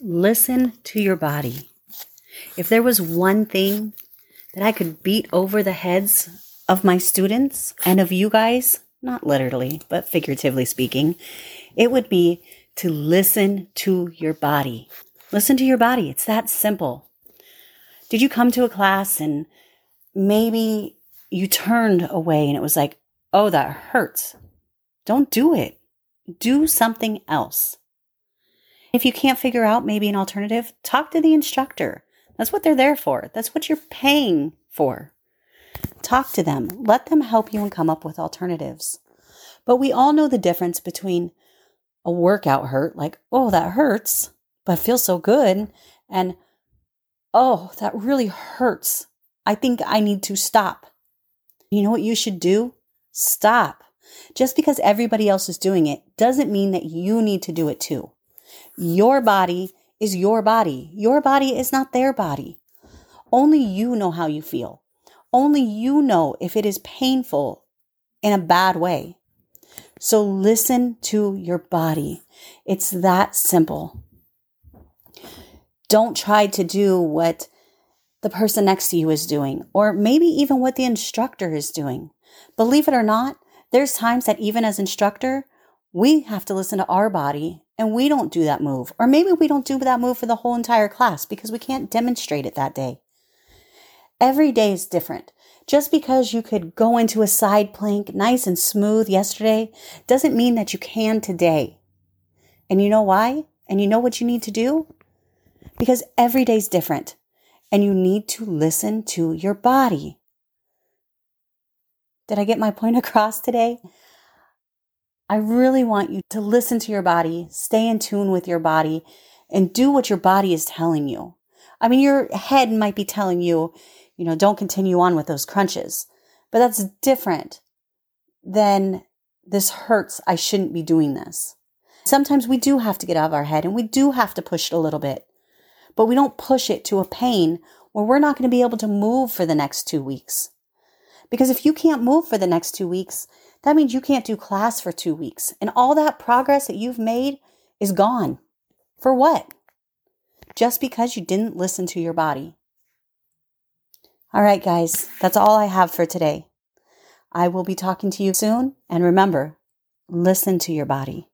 Listen to your body. If there was one thing that I could beat over the heads of my students and of you guys, not literally, but figuratively speaking, it would be to listen to your body. Listen to your body. It's that simple. Did you come to a class and maybe you turned away and it was like, oh, that hurts? Don't do it. Do something else. If you can't figure out maybe an alternative, talk to the instructor. That's what they're there for. That's what you're paying for. Talk to them. Let them help you and come up with alternatives. But we all know the difference between a workout hurt, like, oh, that hurts, but feels so good, and oh, that really hurts. I think I need to stop. You know what you should do? Stop. Just because everybody else is doing it doesn't mean that you need to do it too. Your body is your body. Your body is not their body. Only you know how you feel. Only you know if it is painful in a bad way. So listen to your body. It's that simple. Don't try to do what the person next to you is doing, or maybe even what the instructor is doing. Believe it or not, there's times that even as instructor, we have to listen to our body and we don't do that move. Or maybe we don't do that move for the whole entire class because we can't demonstrate it that day. Every day is different. Just because you could go into a side plank nice and smooth yesterday doesn't mean that you can today. And you know why? And you know what you need to do? Because every day is different and you need to listen to your body. Did I get my point across today? I really want you to listen to your body, stay in tune with your body, and do what your body is telling you. I mean, your head might be telling you, you know, don't continue on with those crunches. But that's different than this hurts. I shouldn't be doing this. Sometimes we do have to get out of our head and we do have to push it a little bit, but we don't push it to a pain where we're not going to be able to move for the next two weeks. Because if you can't move for the next two weeks, that means you can't do class for two weeks. And all that progress that you've made is gone. For what? Just because you didn't listen to your body. All right, guys, that's all I have for today. I will be talking to you soon. And remember, listen to your body.